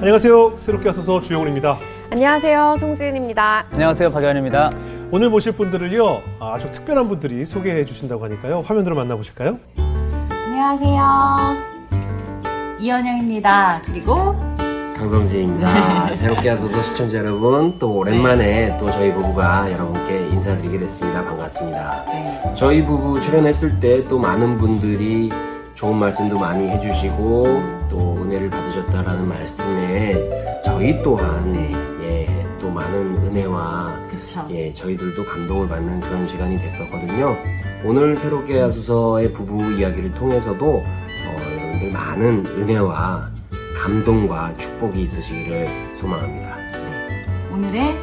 안녕하세요. 새롭게 와서서 주영훈입니다. 안녕하세요. 송지은입니다. 안녕하세요. 박연입니다. 오늘 모실 분들을요 아주 특별한 분들이 소개해 주신다고 하니까요 화면으로 만나보실까요? 안녕하세요. 이현영입니다. 그리고 강성진입니다. 새롭게 하소서 시청자 여러분, 또 오랜만에 또 저희 부부가 여러분께 인사드리게 됐습니다. 반갑습니다. 네. 저희 부부 출연했을 때 또 많은 분들이 좋은 말씀도 많이 해주시고 또 은혜를 받으셨다라는 말씀에 저희 또한 예, 또 많은 은혜와 그쵸. 예, 저희들도 감동을 받는 그런 시간이 됐었거든요. 오늘 새롭게 하소서의 부부 이야기를 통해서도 어, 여러분들 많은 은혜와 감동과 축복이 있으시기를 소망합니다. 네. 오늘의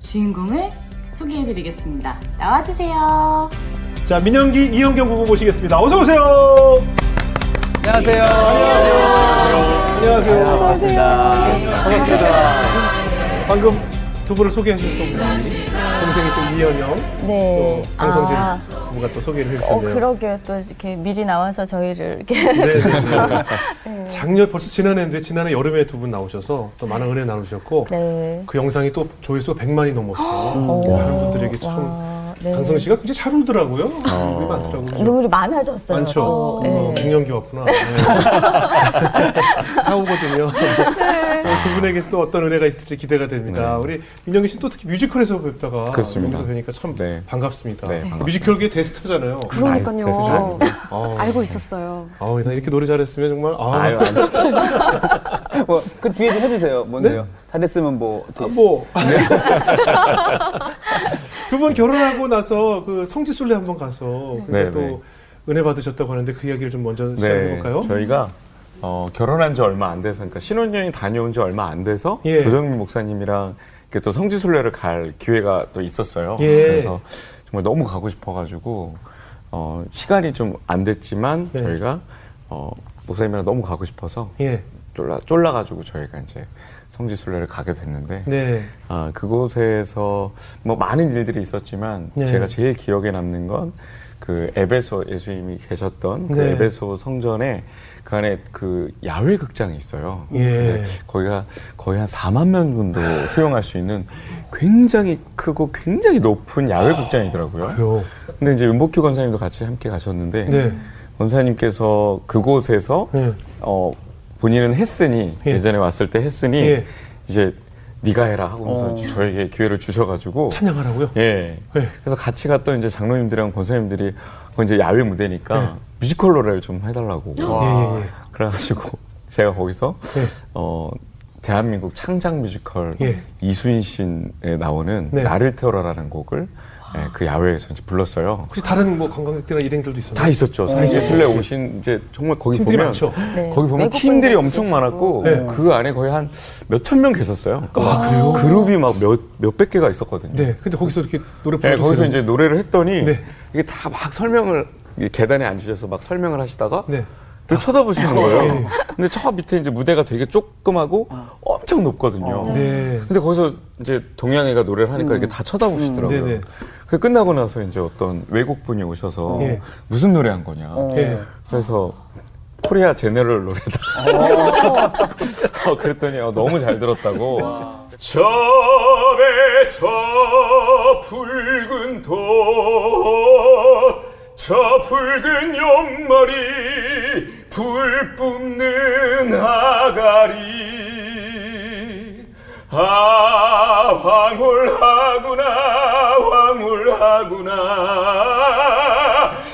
주인공을 소개해드리겠습니다. 나와주세요. 자 민영기 이영경 부부 모시겠습니다. 어서 오세요. 안녕하세요. 안녕하세요. 반갑습니다. 반갑습니다. 방금 두 분을 소개하셨던 분이 동생이 지금 이현영, 네. 또 강성진 아, 부부가 또 소개를 어, 해주셨네요. 그러게요. 또 이렇게 미리 나와서 저희를 이렇게. 네, 네, 네. 작년 벌써 지난해인데 지난해 여름에 두 분 나오셔서 또 많은 은혜 나누셨고 네. 그 영상이 또 조회수가 100만이 넘었어요. 오. 많은 분들에게 참 와, 네. 강성 씨가 굉장히 잘 울더라고요. 눈물이 많더라고요. 그죠? 눈물이 많아졌어요. 많죠. 또. 어, 네. 갱년기 왔구나. 네. 다 오거든요. 네. 어, 두 분에게 또 어떤 은혜가 있을지 기대가 됩니다. 우리 민영기 씨는 또 특히 뮤지컬에서 뵙다가 그렇습니다. 여기서 뵈니까 참 네. 반갑습니다. 네, 반갑습니다. 뮤지컬계 대스타잖아요. 그러니까요. 됐어요. 어, 알고 있었어요. 어, 나 이렇게 노래 잘했으면 정말 아, 아유, 안 뭐그 뒤에 좀 해주세요. 뭔데요? 다 됐으면 뭐 아? 뭐. 두 분 결혼하고 나서 그 성지순례 한번 가서 네, 또 네. 은혜 받으셨다고 하는데 그 이야기를 좀 먼저 시작해 볼까요? 저희가 어, 결혼한 지 얼마 안 돼서, 그러니까 신혼여행 다녀온 지 얼마 안 돼서 예. 조정민 목사님이랑 이렇게 또 성지순례를 갈 기회가 또 있었어요. 예. 그래서 정말 너무 가고 싶어가지고 어, 시간이 좀 안 됐지만 네. 저희가 어, 목사님이랑 너무 가고 싶어서 예. 쫄라 쫄라가지고 저희가 이제 성지순례를 가게 됐는데 네. 아, 그곳에서 뭐 많은 일들이 있었지만 네. 제가 제일 기억에 남는 건 그 에베소 예수님이 계셨던 그 네. 에베소 성전에 그 안에 그 야외 극장이 있어요. 예. 근데 거기가 거의 한 4만 명 정도 수용할 수 있는 굉장히 크고 굉장히 높은 야외 극장이더라고요. 그래요. 근데 이제 윤복규 권사님도 같이 함께 가셨는데 네. 권사님께서 그곳에서 네. 어, 본인은 했으니 예. 예. 전에 왔을 때 했으니 예. 이제 네가 해라 하고서 어. 저에게 기회를 주셔가지고 찬양하라고요? 예. 네. 그래서 같이 갔던 이제 장로님들이랑 권사님들이 그 이제 야외 무대니까 네. 뮤지컬 노래를 좀 해달라고 예, 예, 예. 그래가지고 제가 거기서 네. 어 대한민국 창작 뮤지컬 예. 이순신에 나오는 네. 나를 태워라라는 곡을 예, 그 야외에서 이제 불렀어요. 혹시 다른 뭐 관광객들이나 일행들도 있었나요? 다 있었죠. 사실 술래 오신 이제 정말 거기 팀들이 보면 많죠. 네. 거기 보면 외국 팀들이 분들도 엄청 계시고. 많았고 네. 그 안에 거의 한 몇천 명 계셨어요. 아, 그래요? 그룹이 막 몇 몇백 개가 있었거든요. 네. 근데 거기서 이렇게 노래 네, 불러주세요. 거기서 이제 노래를 했더니 네. 이게 다 막 설명을 이 계단에 앉으셔서 막 설명을 하시다가 네. 또 쳐다보시는 거예요. 네. 근데 저 밑에 이제 무대가 되게 조그마고 엄청 높거든요. 네. 근데 거기서 이제 동양애가 노래를 하니까 이게 다 쳐다보시더라고요. 음, 네네. 그 끝나고 나서 이제 어떤 외국 분이 오셔서 예. 무슨 노래 한 거냐. 예. 그래서 코리아 제네럴 노래다. 어, 그랬더니 어, 너무 잘 들었다고. 저배 저 붉은 돛저 붉은 연말이 불 뿜는 아가리. 아 황홀하구나 황홀하구나.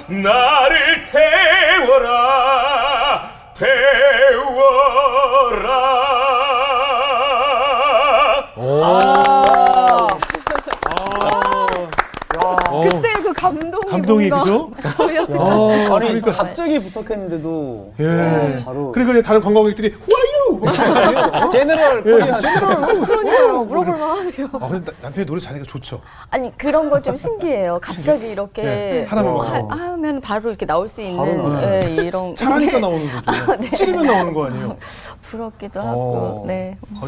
나를 태워라 태워라. 그때 그 감동이 감동이 뭔가 그죠? 어, 아니 그러니까 갑자기 부탁했는데도 예. 어, 바로 그러니까 이제 다른 관광객들이 후아유. 제너럴 코리아 그러니까요. 물어볼 만하네요. 아, 근데 나- 남편이 노래 잘하니까 좋죠. 아니 그런 거 좀 신기해요. 갑자기 이렇게 네, 하나만 어, 막. 하, 하면 바로 이렇게 나올 수 있는 바로 예, 이런 잘하니까 나오는 거죠. 찌르면 나오는 거 아니에요? 부럽기도 어. 하고 네. 어,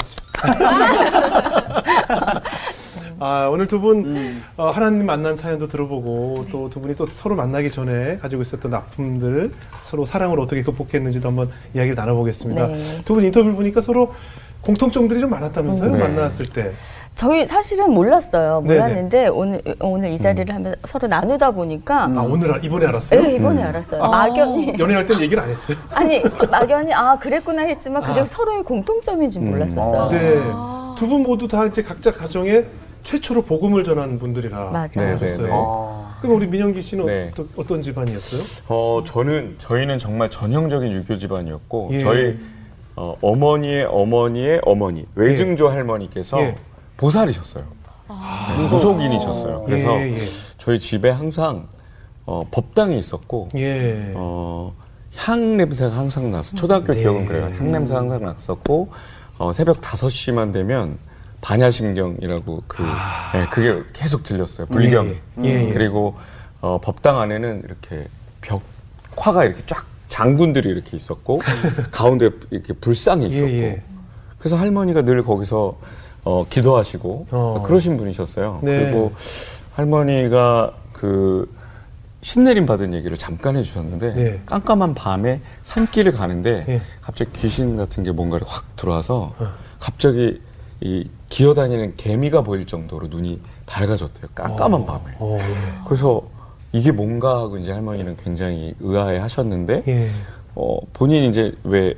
아, 오늘 두분 음. 어, 하나님 만난 사연도 들어보고 또 두 분이 또 서로 만나기 전에 가지고 있었던 아픔들 서로 사랑을 어떻게 극복했는지도 한번 이야기를 나눠보겠습니다. 네. 두분 인터뷰를 보니까 서로 공통점들이 좀 많았다면서요? 네. 만났을 때. 저희 사실은 몰랐어요. 네네. 몰랐는데 오늘 오늘 이 자리를 하면서 서로 나누다 보니까 아, 오늘 알- 이번에 알았어요? 네, 이번에 알았어요. 아, 막연히 연애할 땐 얘기를 안 했어요? 아니 막연히 아 그랬구나 했지만 그게 아. 서로의 공통점인지 몰랐었어요. 아. 네. 두 분 모두 다 이제 각자 가정에 최초로 복음을 전한 분들이라 맞아요. 네, 하셨어요. 네. 아. 그럼 우리 민영기 씨는 네. 어떤, 어떤 집안이었어요? 어, 저는 저희는 정말 전형적인 유교 집안이었고 예. 저희 어, 어머니의 어머니의 어머니 외증조 할머니께서 예. 보살이셨어요. 네, 소속인이셨어요. 그래서 예, 예. 저희 집에 항상 어, 법당이 있었고 예. 어, 향 냄새가 항상 나서 초등학교 네. 기억은 그래요. 향 냄새 가 항상 났었고 어, 새벽 5시만 되면 반야심경이라고 그 예, 그게 계속 들렸어요. 불경. 예, 예, 예. 그리고 어, 법당 안에는 이렇게 벽화가 이렇게 쫙 장군들이 이렇게 있었고 가운데 이렇게 불상이 있었고 예, 예. 그래서 할머니가 늘 거기서 어, 기도하시고 어. 그러신 분이셨어요. 네. 그리고 할머니가 그 신내림 받은 얘기를 잠깐 해주셨는데 네. 깜깜한 밤에 산길을 가는데 네. 갑자기 귀신 같은 게 뭔가를 확 들어와서 어. 갑자기 이 기어다니는 개미가 보일 정도로 눈이 밝아졌대요. 깜깜한 밤에. 어, 예. 그래서 이게 뭔가 하고 이제 할머니는 굉장히 의아해 하셨는데 예. 어, 본인이 이제 왜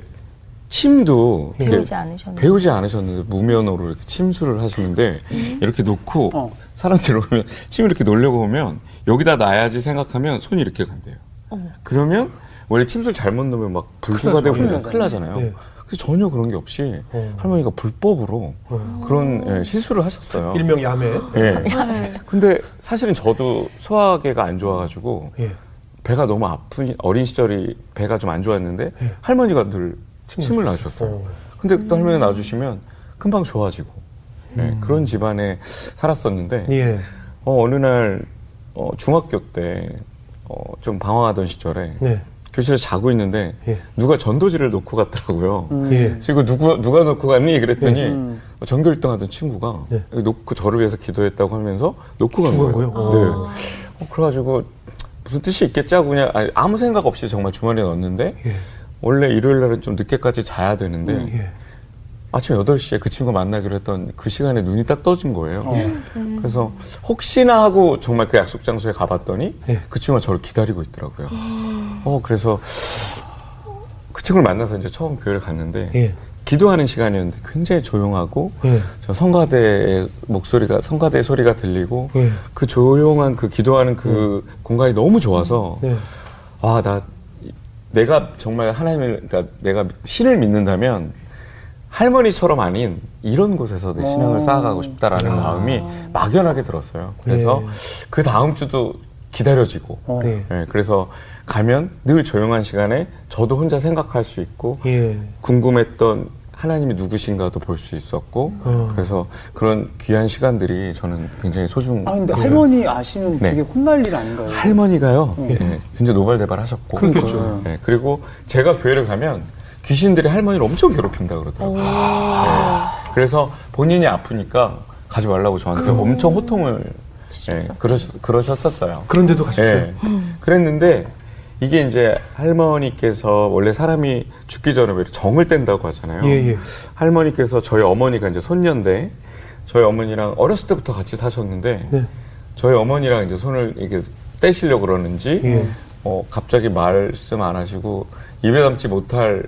침도 배우지 않으셨는데. 배우지 않으셨는데 무면허로 이렇게 침수를 하시는데 이렇게 놓고 어. 사람들 오면 침 이렇게 놓으려고 오면 여기다 놔야지 생각하면 손이 이렇게 간대요. 그러면 원래 침술 잘못 넣으면 막 불구가 되고. 큰일 나잖아요. 네. 전혀 그런 게 없이 어. 할머니가 불법으로 어. 그런 예, 실수를 하셨어요. 일명 야매. 예. 근데 사실은 저도 소화계가 안 좋아가지고 예. 배가 너무 아픈 어린 시절이 배가 좀 안 좋았는데 예. 할머니가 늘 침을 놔주셨어요. 어. 근데 또 할머니 가 놔주시면 금방 좋아지고 예, 음. 그런 집안에 살았었는데 예. 어, 어느 날 어, 중학교 때 어, 좀 방황하던 시절에 네. 교실에서 자고 있는데 예. 누가 전도지를 놓고 갔더라고요. 음. 예. 그래서 이거 누구 누가 놓고 갔니? 그랬더니 음. 전교 1등 하던 친구가 네. 놓고 저를 위해서 기도했다고 하면서 놓고 간 거예요. 거요? 네. 어. 어, 그래가지고 무슨 뜻이 있겠지 하고 그냥 아니, 아무 생각 없이 정말 주머니에 넣었는데 예. 원래 일요일 날은 좀 늦게까지 자야 되는데 예. 아침 8시에 그 친구 만나기로 했던 그 시간에 눈이 딱 떠진 거예요. 어. 그래서 혹시나 하고 정말 그 약속 장소에 가봤더니 예. 그 친구가 저를 기다리고 있더라고요. 어, 그래서 그 친구를 만나서 이제 처음 교회를 갔는데 예. 기도하는 시간이었는데 굉장히 조용하고 예. 저 성가대의 목소리가 성가대 소리가 들리고 예. 그 조용한 그 기도하는 그 공간이 너무 좋아서 네. 아나 내가 정말 하나님을 그러니까 내가 신을 믿는다면 할머니처럼 아닌 이런 곳에서 내 신앙을 어. 쌓아가고 싶다라는 마음이 막연하게 들었어요. 그래서 네. 그 다음 주도 기다려지고 어. 네. 예, 그래서 가면 늘 조용한 시간에 저도 혼자 생각할 수 있고 예. 궁금했던 하나님이 누구신가도 볼 수 있었고 어. 그래서 그런 귀한 시간들이 저는 굉장히 소중. 아 근데 할머니 아시면 네. 되게 혼날 일 아닌가요? 할머니가요. 음. 예, 굉장히 노발대발하셨고. 그렇겠죠. 예, 그리고 제가 교회를 가면 귀신들이 할머니를 엄청 괴롭힌다 그러더라고요. 예, 그래서 본인이 아프니까 가지 말라고 저한테 엄청 호통을 예, 그러셨, 그러셨었어요. 그런데도 가셨어요? 예. 그랬는데 이게 이제 할머니께서 원래 사람이 죽기 전에 왜 정을 뗀다고 하잖아요. 예, 예. 할머니께서 저희 어머니가 이제 손녀인데 저희 어머니랑 어렸을 때부터 같이 사셨는데 네. 저희 어머니랑 이제 손을 이렇게 떼시려고 그러는지 예. 어, 갑자기 말씀 안 하시고 입에 담지 못할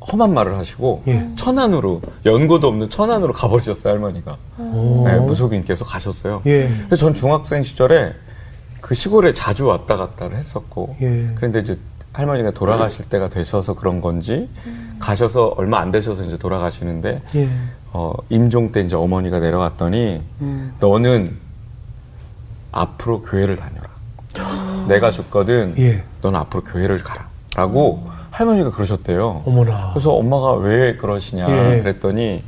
험한 말을 하시고 예. 천안으로 연고도 없는 천안으로 가버리셨어요 할머니가 오. 네, 무속인께서 가셨어요. 예. 그래서 전 중학생 시절에 그 시골에 자주 왔다 갔다를 했었고 예. 그런데 이제 할머니가 돌아가실 때가 되셔서 그런 건지 가셔서 얼마 안 되셔서 이제 돌아가시는데 예. 어, 임종 때 이제 어머니가 내려갔더니 음. 너는 앞으로 교회를 다녀라. 내가 죽거든. 예. 넌 앞으로 교회를 가라. 라고 할머니가 그러셨대요. 어머나. 그래서 엄마가 왜 그러시냐 예. 그랬더니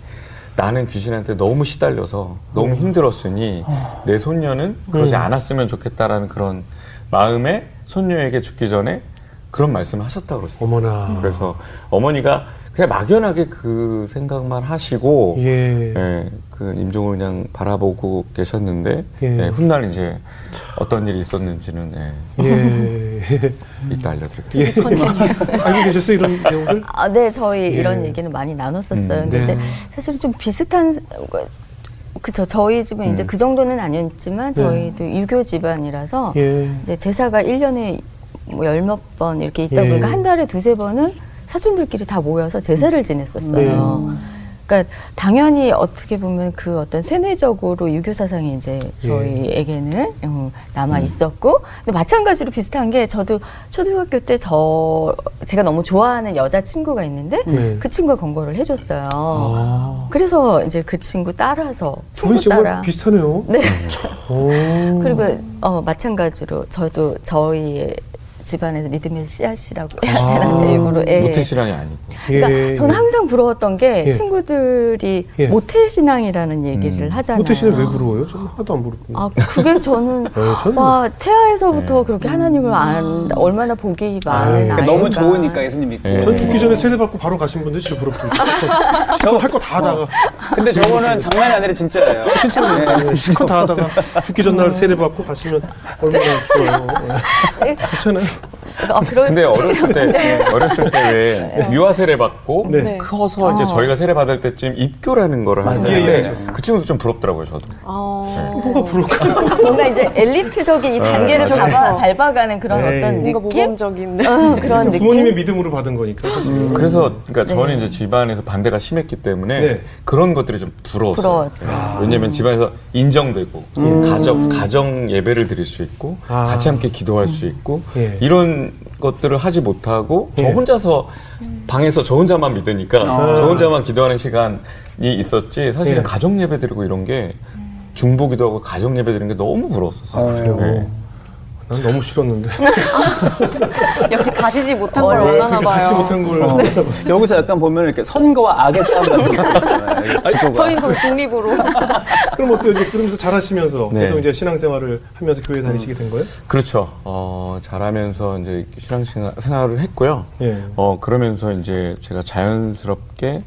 나는 귀신한테 너무 시달려서 너무 힘들었으니 내 손녀는 그러지 음. 않았으면 좋겠다라는 그런 마음에 손녀에게 죽기 전에 그런 말씀을 하셨다 그랬어요. 어머나. 그래서 어머니가 그냥 막연하게 그 생각만 하시고 예. 예, 그 임종을 그냥 바라보고 계셨는데 예. 예, 훗날 이제 어떤 일이 있었는지는 예, 예. 이따 알려드리겠습니다. 예. 알고 계셨어요 이런 내용들? 아, 네, 저희 예. 이런 얘기는 많이 나눴었어요. 음, 근데 네. 이제 사실 좀 비슷한 그쵸 저희 집은 이제 음. 그 정도는 아니었지만 네. 저희도 유교 집안이라서 예. 이제 제사가 일년에 뭐 열몇 번 이렇게 있다 예. 보니까 한 달에 두세 번은 사촌들끼리 다 모여서 제사를 지냈었어요. 네. 그러니까 당연히 어떻게 보면 그 어떤 세뇌적으로 유교 사상이 이제 저희에게는 음, 남아 있었고, 근데 마찬가지로 비슷한 게 저도 초등학교 때 저 제가 너무 좋아하는 여자 친구가 있는데 네. 그 친구가 권고를 해줬어요. 아. 그래서 이제 그 친구 따라서 친구 따라 비슷하네요. 네. 오. 그리고 어, 마찬가지로 저도 저희의 집안에서 믿음의 씨앗이라고 해야 아. 되나 제 입으로 예. 모태 신앙이 아니고. 그러니까 예. 저는 항상 부러웠던 게 예. 친구들이 예. 모태 신앙이라는 얘기를 음. 하잖아요. 모태신을 왜 부러워요? 저는 하나도 안 부럽고. 아 그게 저는 네, 저는 와 태아에서부터 네. 그렇게 하나님을 안 얼마나 복이 많은 아이, 아이가 그러니까 너무 좋으니까 예수님 믿고. 예. 전 죽기 전에 세례 받고 바로 가신 분들 제일 부럽죠. 할거 다 하다가 근데 저거는 장난이 아니라 진짜예요. 진짜 실컷 다 하다가 죽기 전날 세례 받고 가시면 얼마나 좋아요. 예. 그렇잖아요. 아, 근데 어렸을 때 어렸을 때 왜 유아 세례 받고 네. 커서 이제 저희가 세례 받을 때쯤 입교라는 거를. 하는데 예, 예, 그 친구도 좀 부럽더라고요 저도. 아, 뭐가 부럽고. 뭔가 이제 엘리트적인 이 네, 단계를. 밟아, 밟아가는 그런 네. 어떤 뭔가 느낌? 모범적인데. 어, 그런 느낌? 부모님의 믿음으로 받은 거니까. 사실은. 그래서 그러니까 네. 저는 이제 집안에서 반대가 심했기 때문에 네. 그런 것들이 좀 부러웠어요. 부러웠죠. 네. 왜냐하면 집안에서 인정되고 가정 가정 예배를 드릴 수 있고 아. 같이 함께 기도할 수 있고 예. 이런 것들을 하지 못하고 저 예. 혼자서 방에서 저 혼자만 믿으니까 아. 저 혼자만 기도하는 시간이 있었지 사실은 예. 가정 예배 드리고 이런 게 중보기도 하고 가정 예배 드리는 게 너무 부러웠었어요. 네. 난 너무 싫었는데. 역시 가지지 못한 걸 어, 네. 원하나 봐요. 못한 걸. 어. 여기서 약간 보면 이렇게 선거와 악의 싸움 같은 거 있잖아요. 구조가. 저희 그 중립으로. 그럼 어때요? 이제 그러면서 잘하시면서 네. 계속 이제 신앙생활을 하면서 교회 다니시게 된 거예요? 그렇죠. 어, 잘하면서 이제 신앙생활 생활을 했고요. 예. 어, 그러면서 이제 제가 자연스럽게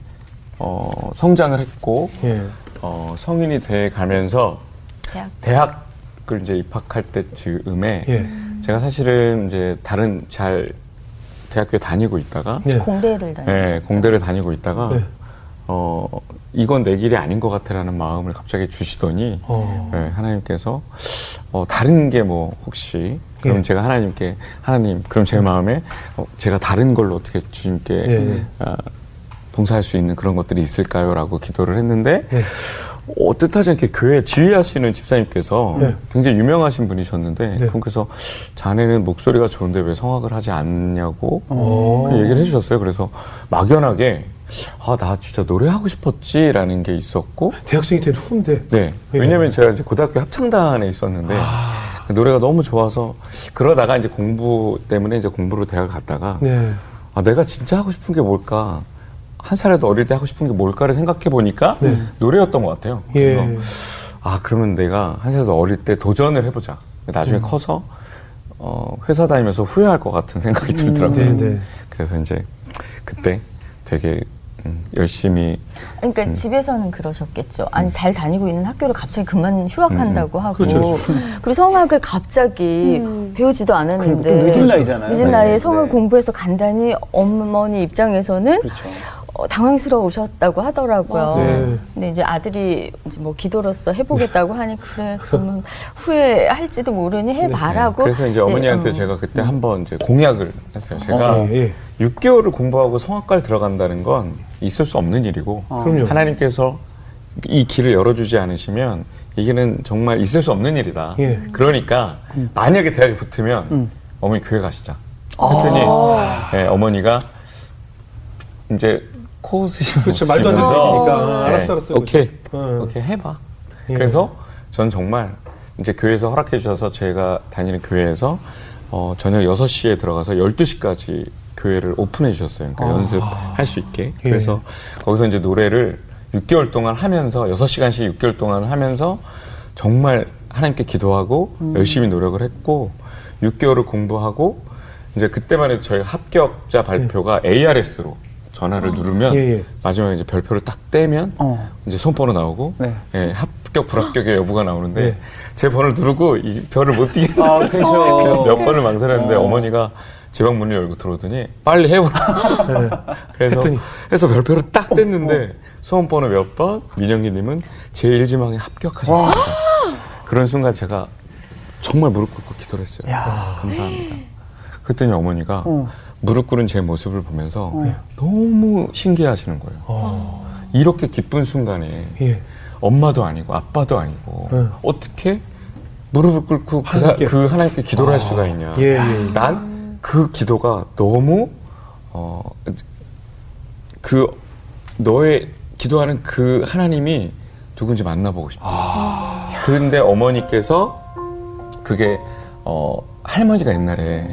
어, 성장을 했고 예. 어, 성인이 돼 가면서 대학. 대학 을 이제 입학할 때쯤에 예. 제가 사실은 이제 다른 잘 대학교에 다니고 있다가 예. 공대를 다니셨죠. 네, 공대를 다니고 있다가 네. 어, 이건 내 길이 아닌 것 같아라는 마음을 갑자기 주시더니 어. 네, 하나님께서 어, 다른 게 뭐 혹시 그럼 예. 제가 하나님께 하나님 그럼 제 마음에 어, 제가 다른 걸로 어떻게 주님께 예, 예. 아, 봉사할 수 있는 그런 것들이 있을까요?라고 기도를 했는데 예. 어, 뜻하지 않게 교회 지휘하시는 집사님께서 네. 굉장히 유명하신 분이셨는데 네. 그분께서 자네는 목소리가 좋은데 왜 성악을 하지 않냐고 어. 그 얘기를 해주셨어요. 그래서 막연하게 아 나 진짜 노래하고 싶었지라는 게 있었고 대학생이 된 후인데. 네. 예. 왜냐면 제가 이제 고등학교 합창단에 있었는데 그 노래가 너무 좋아서 그러다가 이제 공부 때문에 이제 공부로 대학 을 갔다가 네. 아 내가 진짜 하고 싶은 게 뭘까 한 살에도 어릴 때 하고 싶은 게 뭘까를 생각해 보니까 네. 노래였던 것 같아요. 예. 그래서 아 그러면 내가 한 살에도 어릴 때 도전을 해보자. 나중에 음. 커서 어, 회사 다니면서 후회할 것 같은 생각이 들더라고요. 네, 네. 그래서 이제 그때 되게 음, 열심히 그러니까 음. 집에서는 그러셨겠죠. 아니 잘 다니고 있는 학교를 갑자기 그만 휴학한다고 하고 그렇죠, 그리고 성악을 갑자기 배우지도 그 않았는데 또 늦은 나이잖아요. 늦은 네, 나이에 네. 성악 공부해서 간단히 어머니 입장에서는 그렇죠. 어, 당황스러우셨다고 하더라고요. 네. 근데 이제 아들이 이제 뭐 기도로서 해보겠다고 하니 그래 그러면 후회할지도 모르니 해봐라고. 네, 그래서 이제 네, 어머니한테 음. 제가 그때 한번 이제 공약을 했어요. 제가 예. 예. 6개월을 공부하고 성악과를 들어간다는 건 있을 수 없는 일이고 어. 그럼요. 하나님께서 이 길을 열어주지 않으시면 이게는 정말 있을 수 없는 일이다. 예. 그러니까 만약에 대학에 붙으면 음. 어머니 교회 가시자. 했더니 예, 어머니가 이제 코웃으시면서 그렇죠. 말도 안 되는 얘기니까. 알았어, 알았어. 오케이, 어. 오케이 해봐. 예. 그래서 전 정말 이제 교회에서 허락해 주셔서 제가 다니는 교회에서 어, 저녁 6시에 들어가서 12시까지 교회를 오픈해 주셨어요. 그러니까 연습할 수 있게. 예. 그래서 거기서 이제 노래를 6개월 동안 하면서 6시간씩 6개월 동안 하면서 정말 하나님께 기도하고 열심히 노력을 했고 6개월을 공부하고 이제 그때만 해도 저희 합격자 발표가 ARS로 전화를 누르면 예, 예. 마지막에 이제 별표를 딱 떼면 어. 이제 손번호 나오고 네. 예, 합격 불합격의 여부가 나오는데 네. 제 번호를 누르고 이 별을 못 띄게 아, 그렇죠. 몇 번을 망설였는데 어. 머니가 제 방 문을 열고 들어오더니 빨리 해보라. 네. 그래서 했더니. 해서 별표를 딱 뗐는데 수험 번호 몇 번, 민영기님은 제 1지망에 합격하셨습니다. 그런 순간 제가 정말 무릎 꿇고 기도를 했어요. 야. 감사합니다. 그랬더니 어머니가 어. 무릎 꿇은 제 모습을 보면서 너무 신기해하시는 거예요. 어. 이렇게 기쁜 순간에 예. 엄마도 아니고 아빠도 아니고 네. 어떻게 무릎을 꿇고 그, 사- 하나님께. 그 하나님께 기도를 할 수가 있냐. 예, 예. 난 그 기도가 너무 어 그 너의 기도하는 그 하나님이 누군지 만나보고 싶다. 그런데 어머니께서 그게 어 할머니가 옛날에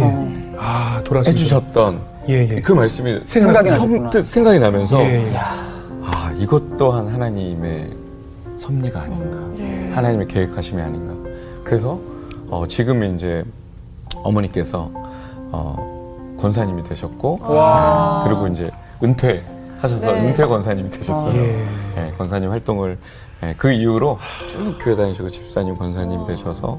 아, 돌아가신 해주셨던 예, 예. 그 말씀이 생각이. 선뜻 생각이 나면서 예, 예. 아 이것 또한 하나님의 섭리가 아닌가 하나님의 계획하심이 아닌가 그래서 어, 지금 이제 어머니께서 어, 권사님이 되셨고 그리고 이제 은퇴 하셔서 은퇴 권사님이 되셨어요 예. 예, 권사님 활동을 예, 그 이후로 쭉 교회 다니시고 집사님 권사님 되셔서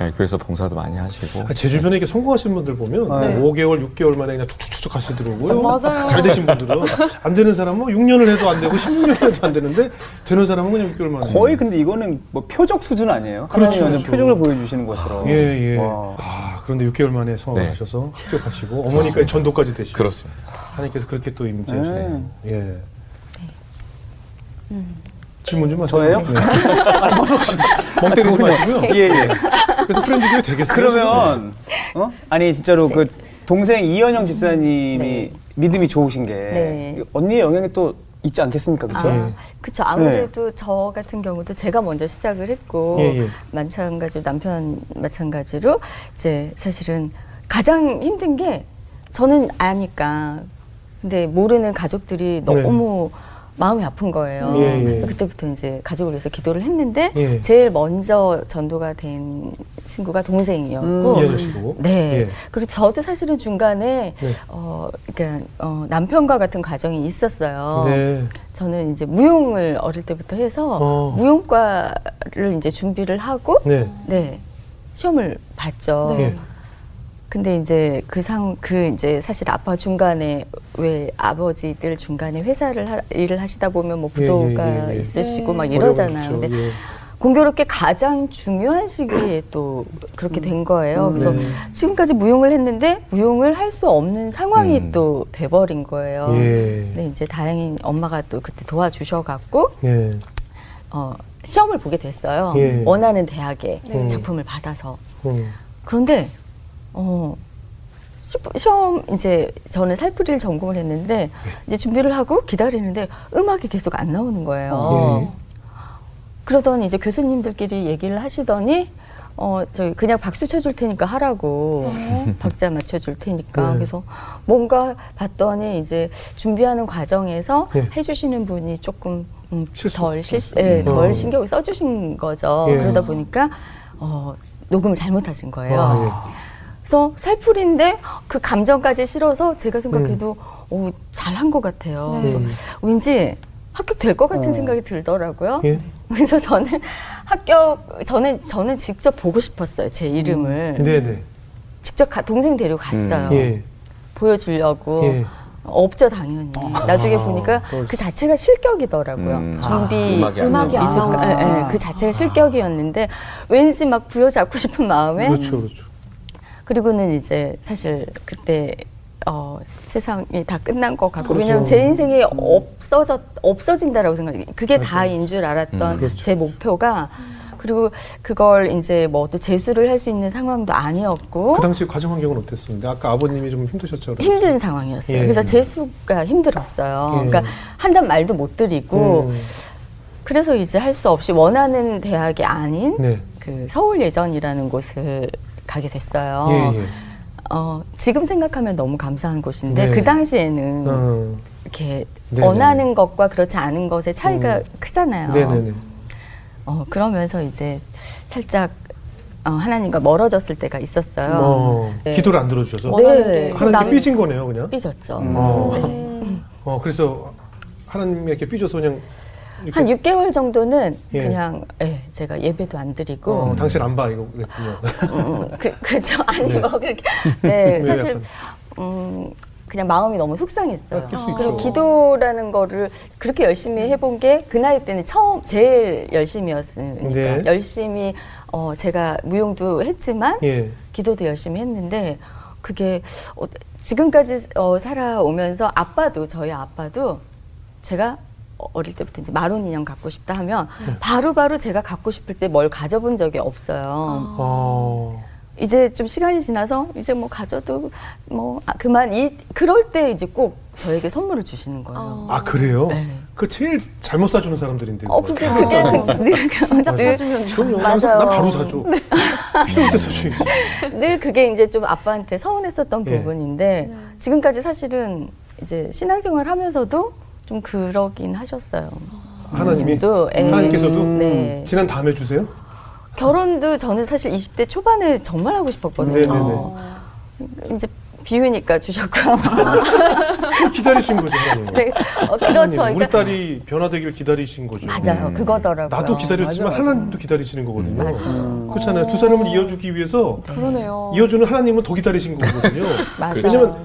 예, 교회에서 봉사도 많이 하시고 아, 제 주변에 이렇게 성공하신 분들 보면 네. 5개월, 6개월 만에 그냥 축축축축 하시더라고요. 맞아요. 잘 되신 분들은 안 되는 사람은 6년을 해도 안 되고 16년 해도 안 되는데 되는 사람은 그냥 6개월 만에. 거의 근데 이거는 뭐 표적 수준 아니에요? 그렇죠, 그렇죠. 표적을 보여주시는 것처럼. 예, 예. 와. 아, 그런데 6개월 만에 성공하셔서 합격하시고 어머니까지 전도까지 되시고 그렇습니다. 하나님께서 그렇게 또 임재해 주시네요. 네. 예. 질문 좀 하세요. 저예요? 네. 멍 때리지 마시고요. 예, 예. 그래서 프렌즈 교회 되겠어요. 그러면, 어? 아니, 진짜로 그 동생 이현영 집사님이 네. 믿음이 좋으신 게 네. 언니의 영향이 또 있지 않겠습니까? 그죠? 아, 그쵸. 아무래도 저 같은 경우도 제가 먼저 시작을 했고, 예, 예. 마찬가지로 남편 마찬가지로 이제 사실은 가장 힘든 게 저는 아니까. 근데 모르는 가족들이 너무 마음이 아픈 거예요. 네. 예, 예. 그때부터 이제 가족을 위해서 기도를 했는데 예. 제일 먼저 전도가 된 친구가 동생이었고 음. 네. 예. 그리고 저도 사실은 중간에 네. 어, 그러니까 어, 남편과 같은 과정이 있었어요. 네. 저는 이제 무용을 어릴 때부터 해서 어. 무용과를 이제 준비를 하고 네. 네. 시험을 봤죠. 네. 근데 이제 그 상, 그 이제 사실 아빠 중간에 왜 아버지들 중간에 회사를 하, 일을 하시다 보면 뭐 예, 부도가 예, 예, 예. 있으시고 막 이러잖아요. 어려움이 근데. 예. 공교롭게 가장 중요한 시기에 또 그렇게 된 거예요. 그래서 네. 지금까지 무용을 했는데 무용을 할 수 없는 상황이 음. 또 돼버린 거예요. 예. 근데 이제 다행히 엄마가 또 그때 도와주셔갖고 예. 어, 시험을 보게 됐어요. 예. 원하는 대학에 네. 작품을 받아서. 음. 그런데 어, 시- 시험 이제 저는 살풀이를 전공을 했는데 이제 준비를 하고 기다리는데 음악이 계속 안 나오는 거예요. 예. 그러더니 이제 교수님들끼리 얘기를 하시더니 어 저기 그냥 박수 쳐줄 테니까 하라고 박자 맞춰줄 테니까 네. 그래서 뭔가 봤더니 이제 준비하는 과정에서 네. 해주시는 분이 조금 음, 실수. 덜 실수 예, 덜 어. 신경 써주신 거죠 예. 그러다 보니까 어 녹음을 잘못하신 거예요. 아, 그래서 살풀인데 그 감정까지 실어서 제가 생각해도 오, 잘한 것 같아요. 예. 그래서 음. 왠지 합격될 것 같은 어. 생각이 들더라고요. 예. 그래서 저는 합격 저는 저는 직접 보고 싶었어요 제 이름을 네, 네. 직접 가- 동생 데리고 갔어요 예. 보여주려고 예. 없죠 당연히 나중에 보니까 그 자체가 실격이더라고요 음. 준비 아, 음악이 안 음악이 안 미술과 나오죠. 예, 예, 그 자체가 실격이었는데 왠지 막 부여잡고 싶은 마음에 그렇죠, 그렇죠. 그리고는 이제 사실 그때 어, 세상이 다 끝난 것 같고 그렇죠. 왜냐면 제 인생이 없어졌 없어진다라고 생각해. 그게 다인 줄 알았던 음, 그렇죠. 제 목표가 그리고 그걸 이제 뭐 또 재수를 할 수 있는 상황도 아니었고 그 당시 가정 환경은 어땠었는데 아까 아버님이 좀 힘드셨죠? 힘든 상황이었어요. 예. 그래서 재수가 힘들었어요. 예. 그러니까 한단 말도 못 드리고 음. 그래서 이제 할 수 없이 원하는 대학이 아닌 네. 그 서울 예전이라는 곳을 가게 됐어요. 예, 예. 어, 지금 생각하면 너무 감사한 곳인데 네. 그 당시에는 어. 이렇게 네네. 원하는 것과 그렇지 않은 것의 차이가 음. 크잖아요. 네네네. 어, 그러면서 이제 살짝 어, 하나님과 멀어졌을 때가 있었어요. 어, 네. 기도를 안 들어주셔서 원하는데. 그 하나님께 남- 삐진 거네요, 그냥. 삐졌죠. 어. 네. 어, 그래서 하나님에게 삐져서 그냥 한 6개월 정도는 예. 그냥 예, 제가 예배도 안 드리고 어, 당신 안 봐 이거 그랬군요. 음, 그, 그죠. 아니, 네. 뭐, 그렇게. 네, 네, 사실. 음, 그냥 마음이 너무 속상했어요. 아, 그리고. 기도라는 거를 그렇게 열심히 해본 게 그 나이 때는 처음, 제일 열심이었으니까. 네. 열심히, 어, 제가 무용도 했지만, 예. 기도도 열심히 했는데, 그게, 어, 지금까지 어, 살아오면서 아빠도, 저희 아빠도 제가 어릴 때부터 이제 마론 인형 갖고 싶다 하면 네. 바로 바로 제가 갖고 싶을 때 뭘 가져본 적이 없어요. 어. 이제 좀 시간이 지나서 이제 뭐 가져도 뭐 아, 그만 이 그럴 때 이제 꼭 저에게 선물을 주시는 거예요. 아 그래요? 네. 그 제일 잘못 사주는 사람들인데. 어. 그게 그게 늘 진짜 늘, 사주면 그럼요. 맞아요. 난 바로 사줘. 필요할 때 사줘야지. 늘 그게 이제 좀 아빠한테 서운했었던 예. 부분인데 지금까지 사실은 이제 신앙생활 하면서도 좀 그러긴 하셨어요. 하나님이 도 하나님께서도 네. 지난 다음에 주세요. 결혼도 저는 사실 20대 초반에 정말 하고 싶었거든요. 네네네. 이제 비우니까 주셨고. 그걸 기다리신 거죠, 하나님. 네, 어, 그렇죠. 하나님, 우리 그러니까 딸이 변화되길 기다리신 거죠. 맞아요. 그거더라고요. 나도 기다렸지만 맞아, 맞아. 하나님도 기다리시는 거거든요. 맞아요. 그렇잖아요. 두 사람을 이어주기 위해서 그러네요. 이어주는 하나님은 더 기다리신 거거든요. 맞아요. 왜냐면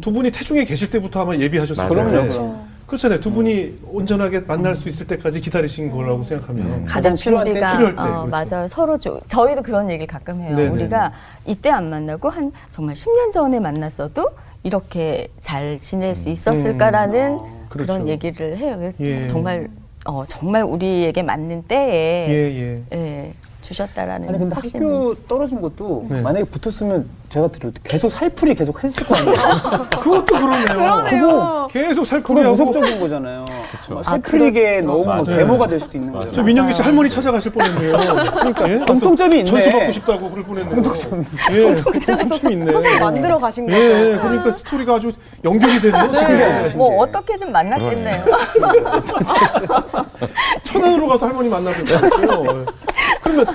두 분이 태중에 계실 때부터 아마 예비하셨을 맞아요. 텐데 그럼요. 그렇잖아요. 두 분이 온전하게 만날 수 있을 때까지 기다리신 거라고 생각하면 가장 필요할 때, 준비가 필요할 때, 어, 그렇죠. 맞아요. 서로 좀 저희도 그런 얘기를 가끔 해요. 네네. 우리가 이때 안 만나고 한 정말 10년 전에 만났어도 이렇게 잘 지낼 수 있었을까라는 그렇죠. 그런 얘기를 해요. 예. 정말 어, 정말 우리에게 맞는 때에 예, 예. 예, 주셨다라는 아니 근데 확신은 학교 떨어진 것도 네. 만약에 붙었으면 제가 들을 때 계속 살풀이 계속 했을 거 아니에요. 그것도 그러네요. 그러네요. 계속 그거 살풀이 하고 무속적인 거잖아요. 그쵸. 막 살풀이게 너무 맞아요. 데모가 될 수도 있는. 거죠. 저 민영기 씨 할머니 찾아가실 뻔했네요. 그러니까 예? 공통점이 있네. 전수 받고 싶다고 그럴 뻔했네요. 공통점이. 예, 공통점이 있네. 선생님 만들어 가신 거죠. 예, 그러니까 스토리가 아주 연결이 되네요. 지금. 뭐 어떻게든 만났겠네요. 천안으로 가서 할머니 만나서 그랬어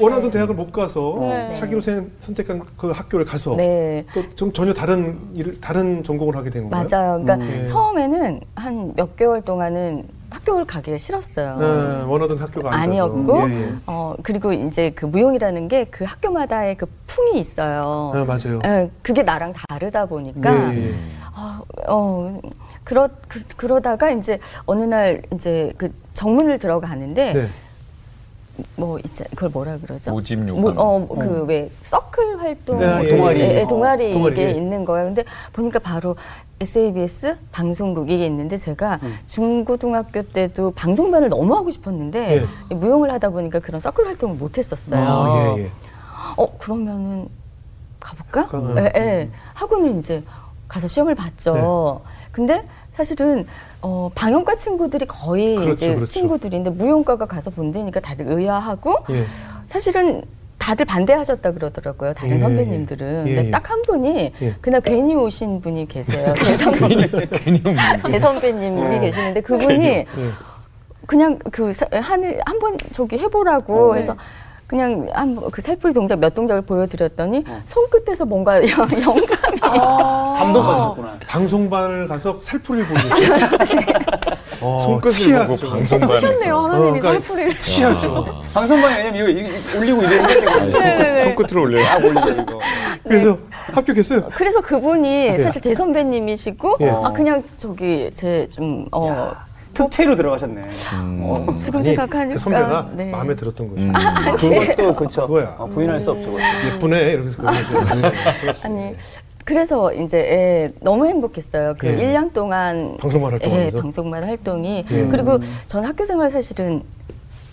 원하던 대학을 못 가서 네. 자기로 선택한 그 학교를 가서 네. 또좀 전혀 다른 일을 다른 전공을 하게 된 건가요? 맞아요. 그러니까 음. 예. 처음에는 한 몇 개월 동안은 학교를 가기가 싫었어요. 네, 원하던 학교가 아니라서. 아니었고 예, 예. 어 그리고 이제 그 무용이라는 게 그 학교마다의 그 풍이 있어요. 아, 맞아요. 예, 그게 나랑 다르다 보니까 예, 예. 어, 어 그러 그, 그러다가 이제 어느 날 이제 그 정문을 들어가는데 네. 뭐 있자 그걸 뭐라 그러죠? 모집 뭐, 요강. 어, 그 왜 서클 활동 네, 예, 동아리. 예, 예, 어, 동아리 동아리, 이게 예. 있는 거예요. 근데 보니까 바로 SBS 방송국 이게 있는데 제가 음. 중고등학교 때도 방송반을 너무 하고 싶었는데 무용을 하다 보니까 그런 서클 활동을 못 했었어요. 예. 아, 예, 예. 어 그러면은 가볼까? 예, 예. 하고는 이제 가서 시험을 봤죠. 네. 근데 사실은 어, 방역과 친구들이 거의 그렇죠, 이제 그렇죠. 친구들인데 무용과가 가서 본다니까 다들 의아하고 예. 사실은 다들 반대하셨다 그러더라고요. 다른 예, 선배님들은. 예, 근데 예. 딱 한 분이 예. 그날 괜히 오신 분이 계세요. 대선배님, 없는 대선배님이 어. 계시는데 그분이 예. 그냥 그 하늘 한번 저기 해보라고 어, 네. 해서 그냥 한 그 살풀이 동작 몇 동작을 보여드렸더니 손끝에서 뭔가 영- 영감이 감동받으셨구나. 방송반을 가서 살풀이를 보여줬어요. 어, 손끝을 보고. 방송반에서. 하셨네요 하나님이 어, 그러니까 살풀이를. 특이하죠. 방송반에 왜냐면 이거, 올리고 이제 이렇게 아니, 손끝, 손끝 으로 올려요. 딱 올리고 이거. 그래서 합격했어요. 그래서 그분이 사실 대선배님이시고 예. 아 그냥 저기 제좀 어 특채로 들어가셨네. 어, 지금 아니, 생각하니까 그 선배가 네. 마음에 들었던 거죠. 음. 그것도 그쵸. 그거야. 어, 부인할 수 없죠. 그것도. 예쁘네 이러면서 그러면서 아니 그래서 이제 예, 너무 행복했어요. 그 예. 1년 동안 방송반 예, 활동하면서? 방송반 활동이 예. 그리고 전 학교 생활 사실은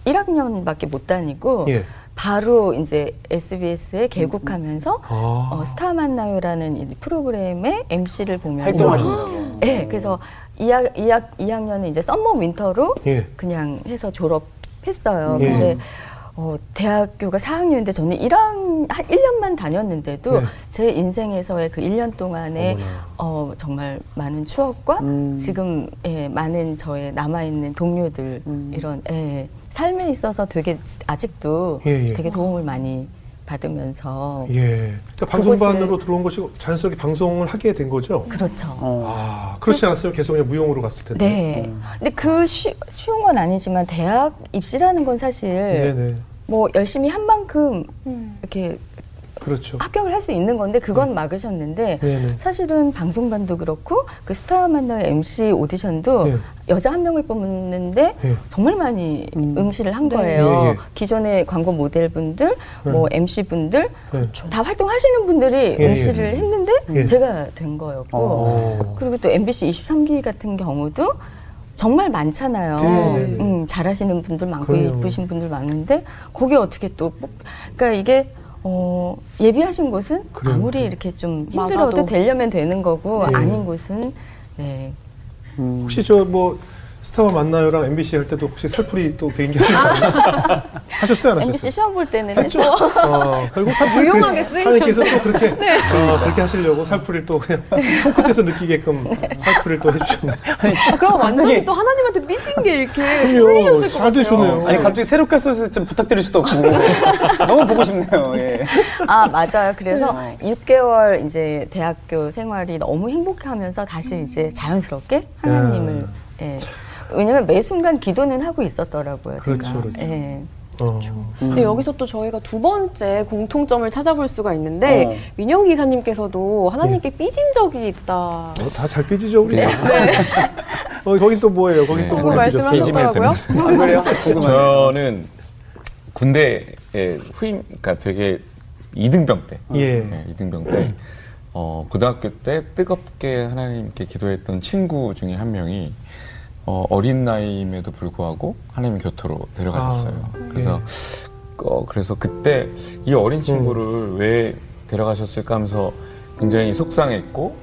1학년밖에 못 다니고 예. 바로 이제 SBS에 개국하면서 아. 어, 스타 만나요라는 이 프로그램의 MC를 보면서 활동하시는 게. 예, 그래서 2학, 2학, 2학년은 이제 summer winter로 예. 그냥 해서 졸업했어요. 예. 근데 어, 대학교가 4학년인데 저는 1학, 한 1년만 다녔는데도 네. 제 인생에서의 그 1년 동안에. 어, 정말 많은 추억과 음. 지금 예, 많은 저의 남아있는 동료들 음. 이런 예, 삶에 있어서 되게 아직도 예, 예. 되게 도움을 많이 받으면서 예. 그러니까 방송반으로 들어온 것이 자연스럽게 방송을 하게 된 거죠. 그렇죠. 어. 아, 그렇지 않았으면 계속 그냥 무용으로 갔을 텐데. 네. 근데 그 쉬, 쉬운 건 아니지만 대학 입시라는 건 사실 네네. 뭐 열심히 한 만큼 음. 이렇게 그렇죠. 합격을 할 수 있는 건데 그건 막으셨는데 네네. 사실은 방송반도 그렇고 그 스타 만날 MC 오디션도 예. 여자 한 명을 뽑는데 예. 정말 많이 응시를 한 네. 거예요. 예, 예. 기존의 광고 모델분들, 뭐 MC 분들 네. 다 활동하시는 분들이 예, 응시를 예. 했는데 예. 제가 된 거였고 어. 그리고 또 MBC 23기 같은 경우도 정말 많잖아요. 네, 네, 네. 음, 잘하시는 분들 많고 그럼요. 이쁘신 분들 많은데 거기 어떻게 또 뽑... 그러니까 이게 어, 예비하신 곳은 그래요. 아무리 이렇게 좀 힘들어도 막아도. 되려면 되는 거고 네. 아닌 곳은 네. 음. 혹시 저 뭐 스타와 만나요랑 MBC 할 때도 혹시 살풀이 또 개인기 하셨어요? 하셨어요? 안 MBC 하셨어요? 시험 볼 때는 했죠. 어, 결국 살풀이 유용하게 그래서 쓰이셨네. 하나님께서 또 그렇게 어, 그렇게 하시려고 살풀이를 또 그냥 손끝에서 느끼게끔 살풀이를 또 해주셨네. 아, 그럼 완전히 또 하나님한테 삐진 게 이렇게 풀리셨을 것잘 같아요. 되셨네요. 아니 갑자기 새롭게 써서 좀 부탁드릴 수도 없고 너무 보고 싶네요. 예. 아 맞아요. 그래서 네. 6개월 이제 대학교 생활이 너무 행복하면서 다시 이제 자연스럽게 하나님을 예. 왜냐면 매 순간 기도는 하고 있었더라고요. 제가. 그렇죠, 그렇죠. 예. 어. 근데 여기서 또 저희가 두 번째 공통점을 찾아볼 수가 있는데 어. 민영 기사님께서도 하나님께 삐진 적이 있다. 어, 다잘 삐지죠 우리. 네. 어, 거긴 또 뭐예요? 거긴 네. 또? 말씀하셨더라고요. 안 그래요? 궁금해요. 저는 군대에 후임, 그러니까 되게 이등병 때, 예. 네, 이등병 때, 어, 고등학교 때 뜨겁게 하나님께 기도했던 친구 중에 한 명이 어, 어린 나이임에도 불구하고 하나님 곁으로 데려가셨어요. 아, 그래서 어, 그래서 그때 이 어린 친구를 왜 데려가셨을까 하면서 굉장히 속상했고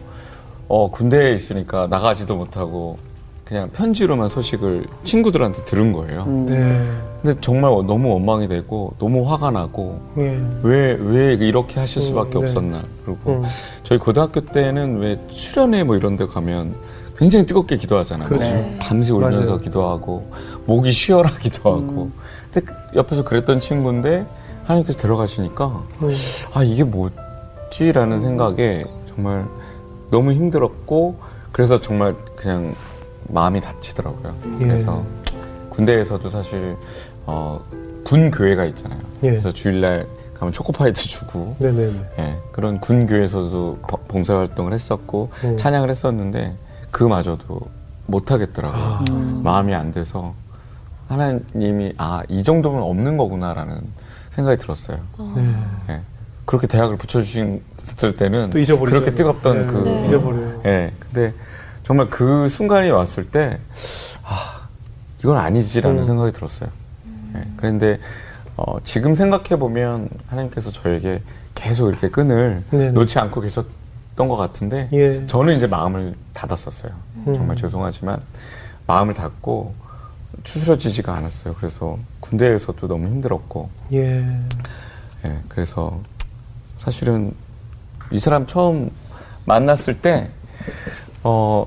어, 군대에 있으니까 나가지도 못하고 그냥 편지로만 소식을 친구들한테 들은 거예요. 음. 네. 근데 정말 너무 원망이 되고 너무 화가 나고 예. 왜왜 이렇게 하실 음, 수밖에 네. 없었나 그리고 음. 저희 고등학교 때는 왜 수련회 뭐 이런 데 가면 굉장히 뜨겁게 기도하잖아요. 그렇죠. 네. 밤새 울면서 맞아요. 기도하고 목이 쉬어라 기도하고 음. 근데 그 옆에서 그랬던 친구인데 하나님께서 데려가시니까 음. 아 이게 뭐지라는 생각에 정말 너무 힘들었고 그래서 정말 그냥 마음이 다치더라고요. 예. 그래서 군대에서도 사실 어, 군 교회가 있잖아요. 예. 그래서 주일날 가면 초코파이도 주고 네네네. 예, 그런 군 교회에서도 버- 봉사 활동을 했었고 음. 찬양을 했었는데 그마저도 못 하겠더라고요. 아. 마음이 안 돼서 하나님이 아 이 정도면 없는 거구나라는 생각이 들었어요. 네. 예. 그렇게 대학을 붙여주셨을 때는 또 잊어버리죠. 그렇게 뜨겁던 네. 그 네. 잊어버려요. 예. 근데 정말 그 순간이 왔을 때, 아, 이건 아니지라는 음. 생각이 들었어요. 예. 그런데, 어, 지금 생각해 보면 하나님께서 저에게 계속 이렇게 끈을 네네. 놓지 않고 계셨 던 것 같은데, 예. 저는 이제 마음을 닫았었어요. 음. 정말 죄송하지만, 마음을 닫고 추스러지지가 않았어요. 그래서 군대에서도 너무 힘들었고, 예. 예, 그래서 사실은 이 사람 처음 만났을 때, 어,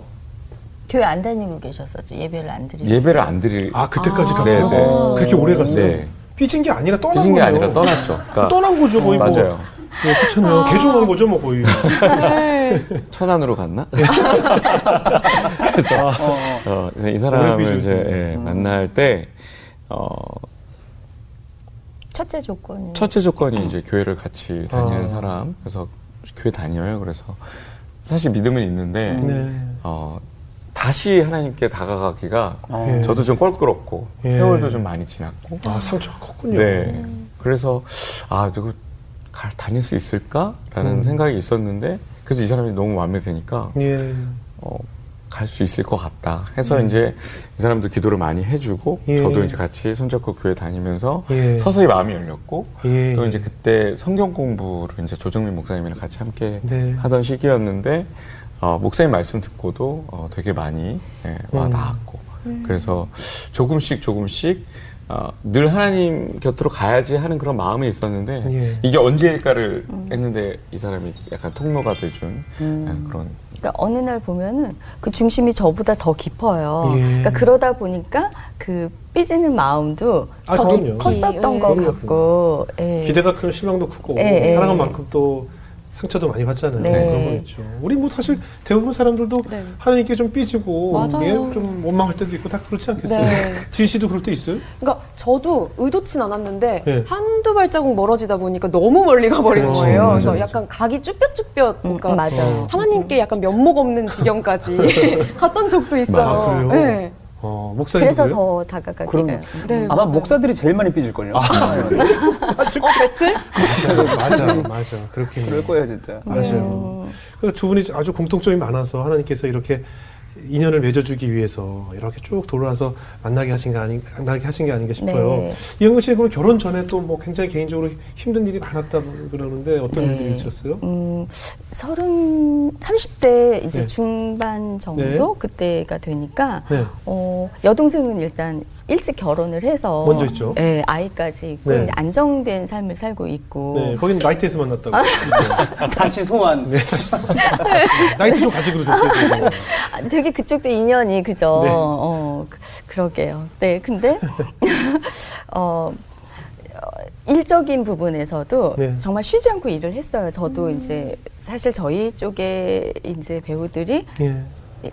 교회 안 다니고 계셨었죠. 예배를 안 드리고. 예배를 안 드릴 아 그때까지 아. 갔어요? 네, 네. 그렇게 오래 갔어요? 네. 삐진 게 아니라 떠난 삐진 게 거예요. 아니라 떠났죠. 그러니까 떠난 거죠 거의 뭐. 맞아요. 예, 그렇잖아요. 개종한 거죠 뭐 거의. 천안으로 갔나? 그래서 어, 이 사람을 이제. 예, 만날 때 어, 첫째 조건이 첫째 조건이 이제 교회를 같이 다니는 아. 사람. 그래서 교회 다녀요. 그래서 사실 믿음은 있는데 네. 어, 다시 하나님께 다가가기가 어. 예. 저도 좀 껄끄럽고 예. 세월도 좀 많이 지났고 아 상처가 컸군요. 네. 그래서 아 누구 갈 다닐 수 있을까라는 음. 생각이 있었는데 그래도 이 사람이 너무 마음에 드니까 예. 어, 갈 수 있을 것 같다 해서 음. 이제 이 사람도 기도를 많이 해주고 예. 저도 이제 같이 손잡고 교회 다니면서 예. 서서히 마음이 열렸고 예. 또 이제 그때 성경 공부를 이제 조정민 목사님이랑 같이 함께 네. 하던 시기였는데 어, 목사님 말씀 듣고도 어, 되게 많이 예, 와 음. 닿았고 그래서 조금씩 조금씩 어, 늘 하나님 곁으로 가야지 하는 그런 마음이 있었는데 예. 이게 언제일까를 했는데 이 사람이 약간 통로가 돼준 예, 그런 그러니까 어느 날 보면은 그 중심이 저보다 더 깊어요. 예. 그러니까 그러다 보니까 그 삐지는 마음도 아, 더 그럼요. 컸었던 예. 것 그럼요, 같고. 예. 기대가 크면 실망도 크고 예, 예. 사랑한 만큼 또 상처도 많이 받잖아요. 네. 그런 건 있죠. 우리 뭐 사실 대부분 사람들도 네. 하나님께 좀 삐지고 맞아요. 예, 좀 원망할 때도 있고 다 그렇지 않겠어요? 네. 지은 씨도 그럴 때 있어요? 그러니까 저도 의도치 않았는데 네. 한두 발자국 멀어지다 보니까 너무 멀리 가버린 그렇지. 거예요. 맞아요, 그래서. 약간 각이 쭈뼛쭈뼛 음, 그러니까 맞아요. 하나님께 약간 면목 없는 지경까지 갔던 적도 있어요. 아, 그래요? 네. 어, 목사님 그래서 그래요? 더 다가가게 그럼요. 돼요. 네, 아마 맞아요. 목사들이 제일 많이 삐질걸요. 배틀? 맞아, 맞아, 맞아. 그렇게 그럴 거예요, 진짜. 맞아요. 그두 분이 아주 공통점이 많아서 하나님께서 이렇게 인연을 맺어주기 위해서 이렇게 쭉 돌아서 만나게 하신 게 아닌 만나게 하신 게 아닌가 싶어요. 네. 이영근 씨 그럼 결혼 전에 또 뭐 굉장히 개인적으로 힘든 일이 많았다 그러는데 어떤 네. 일들이 있었어요? 음, 서른, 30대 이제 네. 중반 정도 네. 그때가 되니까, 네. 어, 여동생은 일단 일찍 결혼을 해서. 먼저 있죠. 네, 아이까지 있고, 네. 이제 안정된 삶을 살고 있고. 네, 거기는 나이트에서 만났다고. 다시 소환. 네, 사실. 나이트 좀 가지고 그러셨어요. 아, 되게 그쪽도 인연이, 그죠? 네. 어, 그, 그러게요. 네, 근데, 어, 어, 일적인 부분에서도 네. 정말 쉬지 않고 일을 했어요. 저도 이제 사실 저희 쪽에 이제 배우들이 예.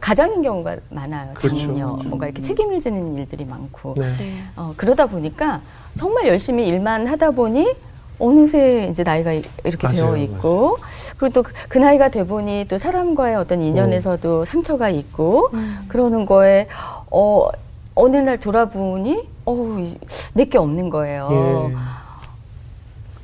가장인 경우가 많아요. 그렇죠, 장녀 그렇죠. 뭔가 이렇게 책임을 지는 일들이 많고 네. 네. 어, 그러다 보니까 정말 열심히 일만 하다 보니 어느새 이제 나이가 이- 이렇게 맞아요, 되어 있고 그리고 또 그 나이가 돼 보니 또 사람과의 어떤 인연에서도 상처가 있고 그러는 거에 어 어느 날 돌아보니 어 내게 없는 거예요. 예.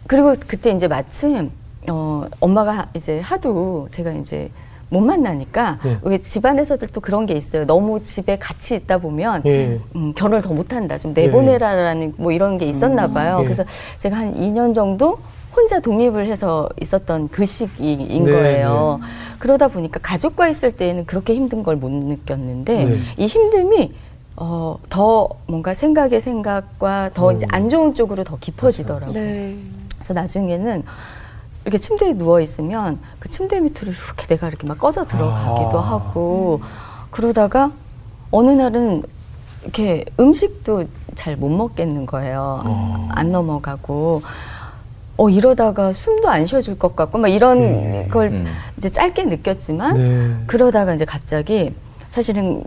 그리고 그때 이제 마침 어 엄마가 이제 하도 제가 이제 못 만나니까 네. 왜 집안에서들 또 그런 게 있어요. 너무 집에 같이 있다 보면 예. 음, 결혼을 더 못한다. 좀 내보내라라는 뭐 이런 게 있었나 봐요. 예. 그래서 제가 한 2년 정도 혼자 독립을 해서 있었던 그 시기인 네, 거예요. 그러다 보니까 가족과 있을 때는 그렇게 힘든 걸 못 느꼈는데 네. 이 힘듦이 어, 더 뭔가 생각의 생각과 더 음. 이제 안 좋은 쪽으로 더 깊어지더라고요. 네. 그래서 나중에는 이렇게 침대에 누워 있으면 그 침대 밑으로 이렇게 내가 이렇게 막 꺼져 들어가기도 아. 하고 그러다가 어느 날은 이렇게 음식도 잘 못 먹겠는 거예요. 어. 안 넘어가고 어 이러다가 숨도 안 쉬어질 것 같고 막 이런 예. 걸 음. 이제 짧게 느꼈지만 네. 그러다가 이제 갑자기 사실은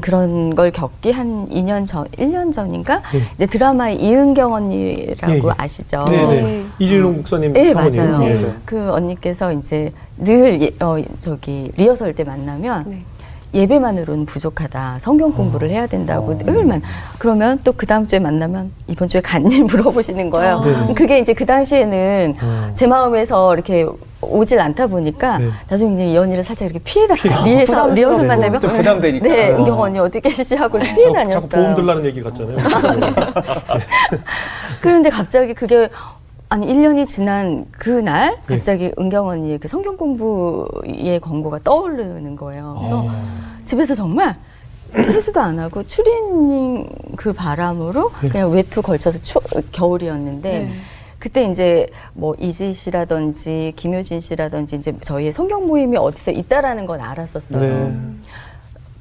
그런 걸 겪기 한 2년 전, 1년 전인가 예. 이제 드라마의 이은경 언니라고 예, 예. 아시죠? 네, 네. 네. 이준용 목사님 네, 사모님. 맞아요. 네. 그 언니께서 이제 늘 예, 어, 저기 리허설 때 만나면 네. 예배만으로는 부족하다. 성경 공부를 해야 된다고 어. 늘만. 그러면 또 그 다음 주에 만나면 이번 주에 간일 물어보시는 거예요. 네. 그게 이제 그 당시에는 어. 제 마음에서 이렇게 오질 않다 보니까 네. 나중에 이제 이 언니를 살짝 이렇게 피해 다 리에서 리허설 네. 만나면 또 부담되니까. 네, 어. 은경 언니 어디 계시지 하고 피해 다녔어요. 자꾸 보험 들라는 얘기 같잖아요. 그런데 갑자기 그게 아니 1년이 지난 그날 네. 갑자기 은경 언니의 그 성경 공부의 권고가 떠오르는 거예요. 그래서 어. 집에서 정말 세수도 안 하고 추리닝 그 바람으로 네. 그냥 외투 걸쳐서 추, 겨울이었는데 네. 그때 이제 뭐 이지 씨라든지 김효진 씨라든지 이제 저희의 성경 모임이 어디서 있다라는 건 알았었어요.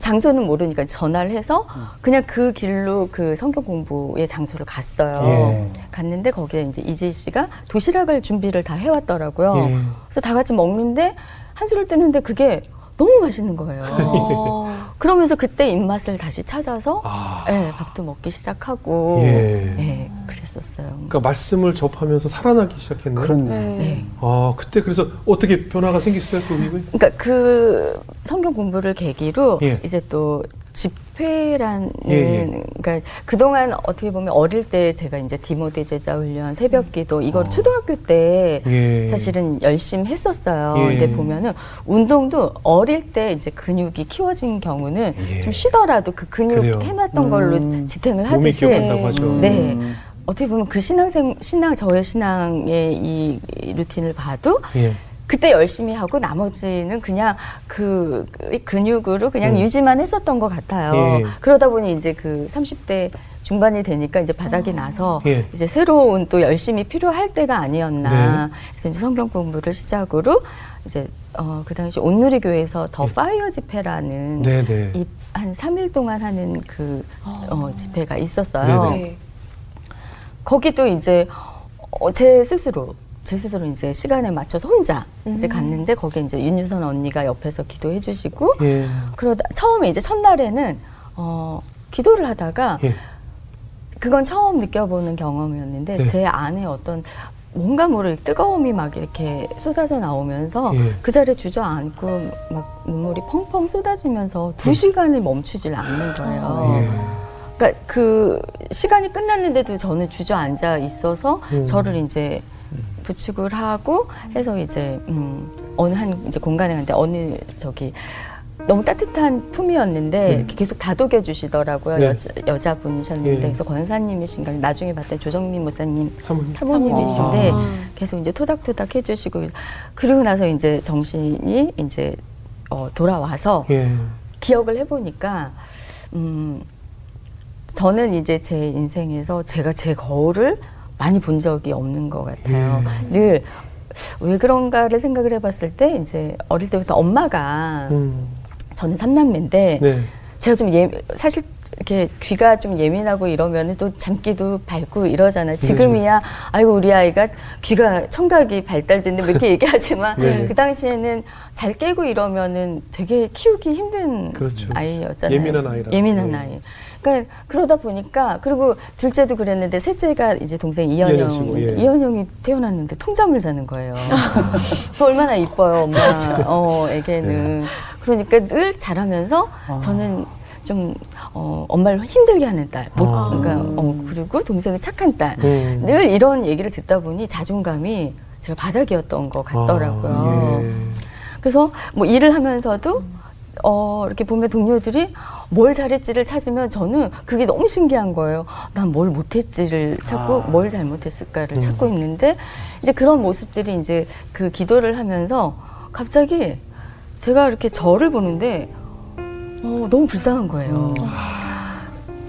네. 장소는 모르니까 전화를 해서 그냥 그 길로 그 성경 공부의 장소를 갔어요. 예. 갔는데 거기에 이제 이지 씨가 도시락을 준비를 다 해왔더라고요. 예. 그래서 다 같이 먹는데 한술을 뜨는데 그게 너무 맛있는 거예요. 어. 그러면서 그때 입맛을 다시 찾아서 아. 예, 밥도 먹기 시작하고 예. 예, 그랬었어요. 그러니까 말씀을 접하면서 살아나기 시작했네요. 그렇네. 네. 네. 아, 그때 그래서 어떻게 변화가 생겼어요, 그 이후에? 그러니까 그 성경 공부를 계기로 예. 이제 또 집회라는 예, 예. 그러니까 그동안 어떻게 보면 어릴 때 제가 이제 디모데 제자 훈련 새벽 기도 이걸 어. 초등학교 때 예. 사실은 열심히 했었어요. 예. 근데 보면은 운동도 어릴 때 이제 근육이 키워진 경우는 예. 좀 쉬더라도 그 근육 그래요. 해놨던 걸로 음. 지탱을 몸이 하듯이. 네. 음. 어떻게 보면 그 신앙생 신앙 저의 신앙의 이 루틴을 봐도 예. 그때 열심히 하고 나머지는 그냥 그, 그 근육으로 그냥 음. 유지만 했었던 것 같아요. 예. 그러다 보니 이제 그 30대 중반이 되니까 이제 바닥이 나서 예. 이제 새로운 또 열심히 필요할 때가 아니었나. 네. 그래서 이제 성경 공부를 시작으로 이제 어, 그 당시 온누리 교회에서 더 파이어 집회라는 네, 네. 이 한 3일 동안 하는 그 어, 집회가 있었어요. 네네. 네. 거기도 이제 어, 제 스스로 제 스스로 이제 시간에 맞춰서 혼자 이제 음. 갔는데 거기에 이제 윤유선 언니가 옆에서 기도해 주시고 예. 그러다 처음에 이제 첫날에는 어 기도를 하다가 예. 그건 처음 느껴보는 경험이었는데 네. 제 안에 어떤 뭔가 모를 뜨거움이 막 이렇게 쏟아져 나오면서 예. 그 자리에 주저앉고 막 눈물이 펑펑 쏟아지면서 두 시간을 멈추질 않는 거예요. 예. 그러니까 그 시간이 끝났는데도 저는 주저앉아 있어서 음. 저를 이제 부축을 하고 해서 이제 음 어느 한 이제 공간에 갔는데 어느 저기 너무 따뜻한 품이었는데 네. 이렇게 계속 다독여 주시더라고요 네. 여자, 여자분이셨는데 예. 그래서 권사님이신가 나중에 봤더니 조정민 목사님 사모님. 사모님이신데 아. 계속 이제 토닥토닥 해주시고 그러고 나서 이제 정신이 이제 어, 돌아와서 예. 기억을 해보니까 음 저는 이제 제 인생에서 제가 제 거울을 많이 본 적이 없는 것 같아요. 늘왜 그런가를 생각을 해봤을 때 이제 어릴 때부터 엄마가 음. 저는 삼남매인데 네. 제가 좀 예, 사실 이렇게 귀가 좀 예민하고 이러면 또 잠기도 밝고 이러잖아요. 지금이야, 아이고, 우리 아이가 귀가 청각이 발달됐는데 뭐 이렇게 얘기하지만 네. 그 당시에는 잘 깨고 이러면은 되게 키우기 힘든 그렇죠. 아이였잖아요. 예민한 아이라. 예민한 네. 아이. 그러니까 그러다 보니까 그리고 둘째도 그랬는데 셋째가 이제 동생 이현영 예. 이현영이 태어났는데 통잠을 자는 거예요. 그 얼마나 이뻐요, 엄마. 어, 애게는. 네. 그러니까 늘 자라면서 아. 저는 좀 어, 엄마를 힘들게 하는 딸. 못- 아. 그러니까 어, 그리고 동생은 착한 딸. 음. 늘 이런 얘기를 듣다 보니 자존감이 제가 바닥이었던 것 같더라고요. 아, 예. 그래서 뭐 일을 하면서도 어, 이렇게 보면 동료들이 뭘 잘했지를 찾으면 저는 그게 너무 신기한 거예요. 난 뭘 못했지를 찾고 아. 뭘 잘못했을까를 음. 찾고 있는데 이제 그런 모습들이 이제 그 기도를 하면서 갑자기 제가 이렇게 저를 보는데 어, 너무 불쌍한 거예요.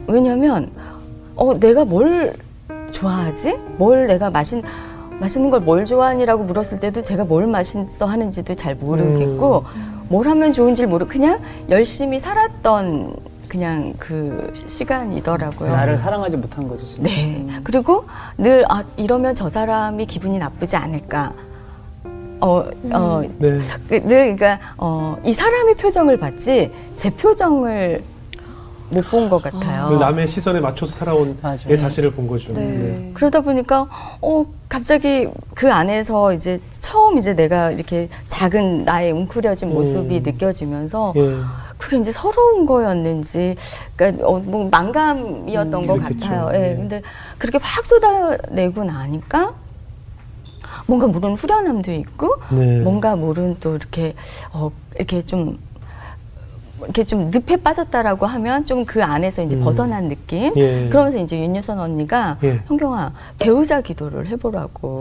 왜냐면 어, 내가 뭘 좋아하지? 뭘 내가 마신 맛있는 걸 뭘 좋아하니라고 물었을 때도 제가 뭘 맛있어 하는지도 잘 모르겠고 뭘 하면 좋은지를 모르 그냥 열심히 살았던 그냥 그 시간이더라고요. 나를 사랑하지 못한 거죠, 진짜. 네. 음. 그리고 늘 아, 이러면 저 사람이 기분이 나쁘지 않을까. 어, 어, 네. 그늘 그러니까 어, 이 사람의 표정을 봤지 제 표정을 못 본 것 같아요. 그 남의 시선에 맞춰서 살아온 맞아요. 내 자신을 본 거죠. 네. 그러다 보니까 어 갑자기 그 안에서 이제 처음 이제 내가 이렇게 작은 나의 웅크려진 모습이 음. 느껴지면서 예. 그게 이제 서러운 거였는지 그러니까 어, 뭐 망감이었던 음, 것. 같아요. 예. 네. 근데 그렇게 확 쏟아내고 나니까 뭔가 모르는 후련함도 있고 네. 뭔가 모르는 또 이렇게 어 이렇게 좀 이렇게 좀 늪에 빠졌다라고 하면 좀 그 안에서 이제 음. 벗어난 느낌. 예. 그러면서 이제 윤유선 언니가 예. 현경아 배우자 기도를 해보라고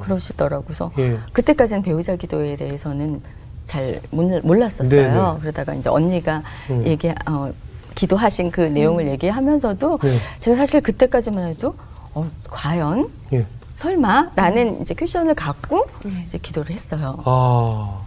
아. 그러시더라고. 그래서 예. 그때까지는 배우자 기도에 대해서는 잘 몰- 몰랐었어요. 네네. 그러다가 이제 언니가 음. 얘기 어, 기도하신 그 내용을 얘기하면서도 네. 제가 사실 그때까지만 해도 어, 과연 예. 설마라는 이제 퀘션을 갖고 이제 기도를 했어요. 아.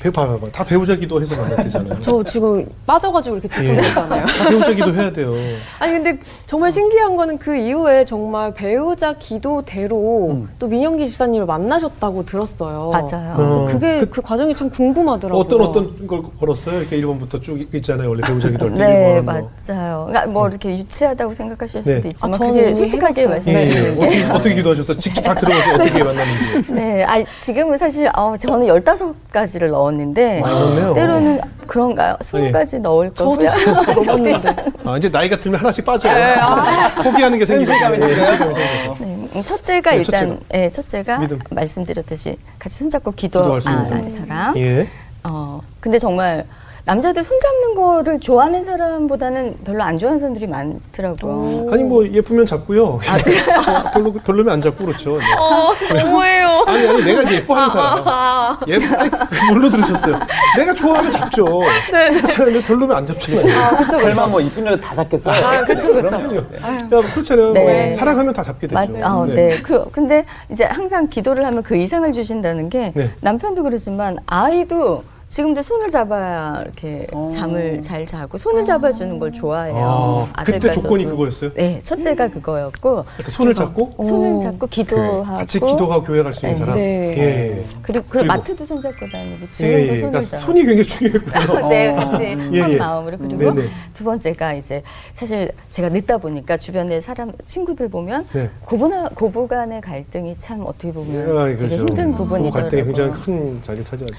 배, 봐봐. 다 배우자 기도 해서 만났대잖아요. 저 지금 빠져가지고 이렇게 듣고 예. 있잖아요. 다 배우자 기도 해야 돼요. 아니 근데 정말 신기한 거는 그 이후에 정말 배우자 기도대로 음. 또 민영기 집사님을 만나셨다고 들었어요. 맞아요. 어. 그게 그- 그, 과정이 참 궁금하더라고요. 어떤 어떤 걸 걸었어요? 이렇게 1번부터 쭉 있잖아요. 원래 배우자 기도할 때 네, 1번 뭐. 맞아요. 그러니까 뭐 이렇게 유치하다고 생각하실 수도 네. 있지만 아, 저는 그게 솔직하게 해봤어요. 예, 예. 게 어떻게, 어떻게 기도하셨어요? 직접 다 들어가서 어떻게 만났는지. 네, 아 지금은 사실 어, 저는 15가지를 넣었는데 많이 넣었네요. 때로는 그런가요? 20까지 넣을 저도 거고요. 스무 넘었는데. 아, 이제 나이가 들면 하나씩 빠져요. 포기하는 게 생기죠. 생겨서. 네, 음, 첫째가 네, 일단 예, 첫째가 믿음. 말씀드렸듯이 같이 손잡고 기도하는 사람. 예. 어, 근데 정말 남자들 손잡는 거를 좋아하는 사람보다는 별로 안 좋아하는 사람들이 많더라고요. 아니 뭐 예쁘면 잡고요. 별로 별로면 안 잡고 그렇죠. 네. 너무해요. 아니 아니 내가 예뻐하는 사람. 예, 아니 그 뭘로 들으셨어요? 내가 좋아하면 잡죠. 네. 그렇잖아요. 별로면 안 잡잖아요. 설마 뭐 이쁜 여자 다 잡겠어요? 아, 그쵸, 그쵸. 그럼요. 야, 그렇잖아요. 네. 뭐 사랑하면 다 잡게 되죠. 맞, 아, 네. 그, 근데 이제 항상 기도를 하면 그 이상을 주신다는 게 네. 남편도 그러지만 아이도 지금도 손을 잡아야 이렇게 어. 잠을 잘 자고 손을 잡아주는 걸 좋아해요. 아, 그때 조건이 저도. 그거였어요? 네, 첫째가 그거였고 이렇게 손을 잡고 손을 잡고 기도하고 같이 기도하고 교회 갈 수 있는 네. 사람. 네. 예. 그리고, 그 그리고- 마트도 손 잡고 다니고 예, 지금도 예. 손을 그러니까 잡고 손이 굉장히 중요했군요. 네, 같이 예, 한 예. 마음으로 그리고 네네. 두 번째가 이제 사실 제가 늦다 보니까 주변에 사람 친구들 보면 네. 고부나 고부간의 갈등이 참 어떻게 보면 아, 그렇죠. 힘든 부분이더라고요. 갈등이 굉장히 큰 자리를 차지하죠.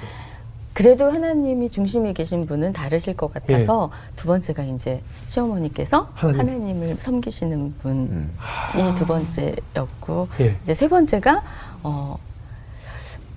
그래도 하나님이 중심에 계신 분은 다르실 것 같아서 예. 두 번째가 이제 시어머니께서 하나님. 하나님. 을 섬기시는 분이 음. 두 번째였고 예. 이제 세 번째가 어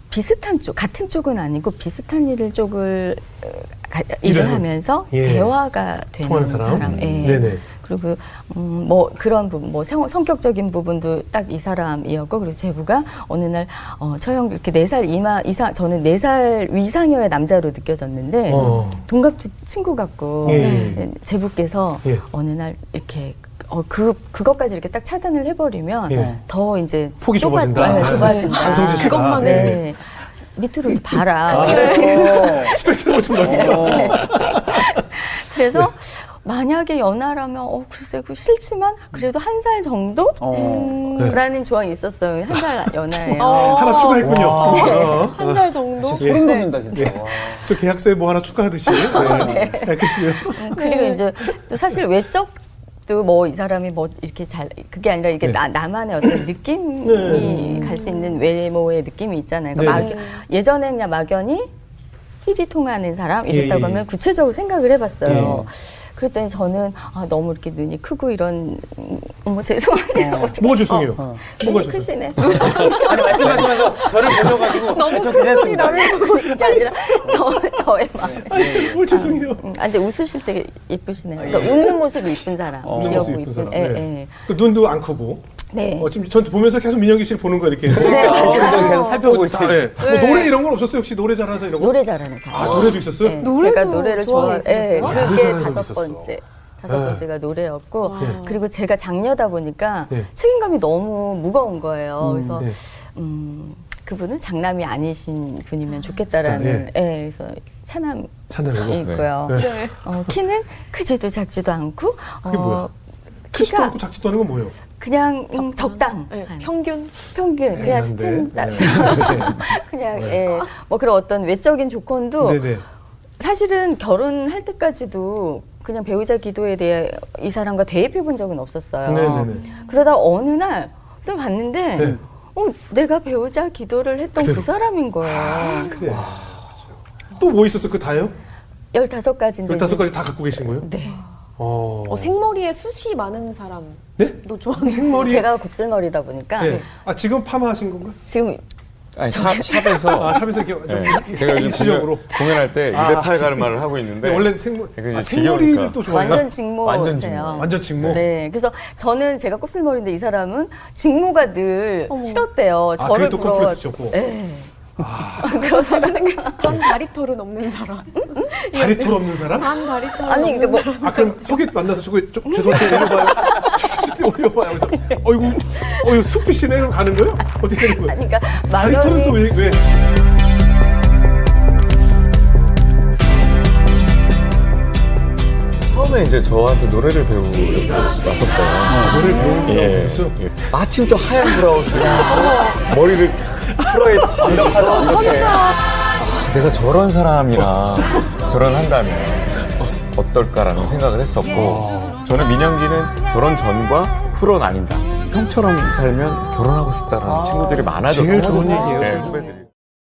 비슷한 쪽 같은 쪽은 아니고 비슷한 일을 쪽을 어, 가- 일을 하면서 예. 대화가 되는 통하는 사람? 예. 네네. 그리고 음, 뭐 그런 부분, 뭐 성, 성격적인 부분도 딱 이 사람이었고 그리고 제부가 어느 날 어, 처형 이렇게 네 살 이마 이상 저는 네 살 위상여의 남자로 느껴졌는데 어. 동갑도 친구 같고 예. 네, 제부께서 예. 어느 날 이렇게 어, 그, 그것까지 이렇게 딱 차단을 해버리면 예. 더 이제 폭이 좁아- 좁아진다. 네, 네. 좁아진다. 씨가. 그것만 네. 네. 밑으로 봐라. 어. 스펙트럼을 좀. 네. 그래서 만약에 연하라면 어 글쎄 그 싫지만 그래도 한 살 정도 어. 네. 라는 조항이 있었어요. 한 살 연하예요. 어. 하나 추가했군요. 어. 한살 정도? 예. 소름 돋는다 진짜. 와. 또 계약서에 뭐 하나 추가하듯이. 네. 알겠고요. 음, 그리고 이제 또 사실 외적도 뭐이 사람이 뭐 이렇게 잘 그게 아니라 이게 네. 나, 나만의 어떤 느낌이 네. 갈수 있는 외모의 느낌이 있잖아요. 네. 그러니까 막, 예전에 그냥 막연히 힐이 통하는 사람 이랬다고 예, 예. 하면 구체적으로 생각을 해봤어요. 예. 그랬더니 저는 아, 너무 이렇게 눈이 크고 이런 음, 어머 죄송해요. 뭐가 죄송해요? 어. 뭐가 눈이 죄송해요? 크시네. 아니 말씀하시면서 저를 보셔가지고 너무 저 큰. 분이 나를 보고 그게 아니라 저, 저의 마음. 아니, 뭘 죄송해요. 음, 아, 근데 웃으실 때 예쁘시네요. 그러니까 웃는 모습이 이쁜 사람. 어. 웃는 귀엽고 모습 이쁜 사람. 예, 네. 예. 그 눈도 안 크고. 네. 어, 지금 저한테 보면서 계속 민혁이 씨를 보는 거 이렇게. 네, 어, 맞아요. 그래서 계속 살펴보고 있어요. 아, 예. 뭐 노래 이런 건 없었어요? 혹시 노래 잘하는 사람 이런 거? 노래 잘하는 사람. 아, 노래도 있었어요? 네, 노래도 제가 노래를 좋아. 좋아했었어요? 예, 아, 노래 그게 다섯 있었어. 번째. 다섯 네. 번째가 노래였고 네. 그리고 제가 장녀다 보니까 네. 책임감이 너무 무거운 거예요. 그래서 네. 음, 그분은 장남이 아니신 분이면 좋겠다라는 네. 예, 그래서 차남이. 있고요. 네. 어, 키는 크지도 작지도 않고 그게 뭐야? 크지도 키가 않고 작지도 않은 건 뭐예요? 그냥 음, 적당. 네, 한. 평균? 평균 그냥. 스탠다 네. 그냥 예. 뭐 그런 어떤 외적인 조건도 네네. 사실은 결혼할 때까지도 그냥 배우자 기도에 대해 이 사람과 대입해 본 적은 없었어요. 네네네. 그러다 어느 날 좀 봤는데 네. 어, 내가 배우자 기도를 했던 그 그대로. 사람인 거예요. 그래. 또뭐 있었어? 그 다요? 15가지인데 15가지 다 갖고 계신 거예요? 네. 어. 어, 생머리에 숱이 많은 사람. 네? 너 좋아하는 생머리. 제가 곱슬머리다 보니까 네. 아, 지금 파마하신 건가? 지금 아니 샵, 샵에서 아, 샵에서 이렇게 좀 네, 제가 일시적으로. 공연, 공연할 때 아. 2대8 가르마를 하고 있는데 네, 원래 생머 아. 생머리를 또 좋아해요? 완전 직모세요. 완전 직모. 완전 직모? 네, 그래서 저는 제가 곱슬머리인데 이 사람은 직모가 늘 어머. 싫었대요. 아, 저를 그게 또 부러워. 컴플렉스 셨고. 네. 반 다리털은 없는 사람. 다리털 없는 사람? 반 다리털 아니 근데 뭐 아 그럼 속에 만나서 저거 좀 죄송한데 올려봐요. 올려봐요. 그래서 어이구 어이구 숲이시네 그럼 가는 거예요? 어떻게 되는 거예요? 아니 그러니까 다리털은 또 막연히 왜 왜? 처음에 이제 저한테 노래를 배우려고 왔었어요. 노래 배우는 예. 거 없어요? 예. 마침 또 하얀 브라우스에 머리를 풀어헤치면서 이렇게 아, 내가 저런 사람이랑 결혼한다면 어떨까라는 생각을 했었고 저는 민영기는 결혼 전과 후로 나뉜다. 형처럼 살면 결혼하고 싶다라는 친구들이 많아졌어요. 제일 좋은 얘기예요, 네, 제일 좋은 후배들이.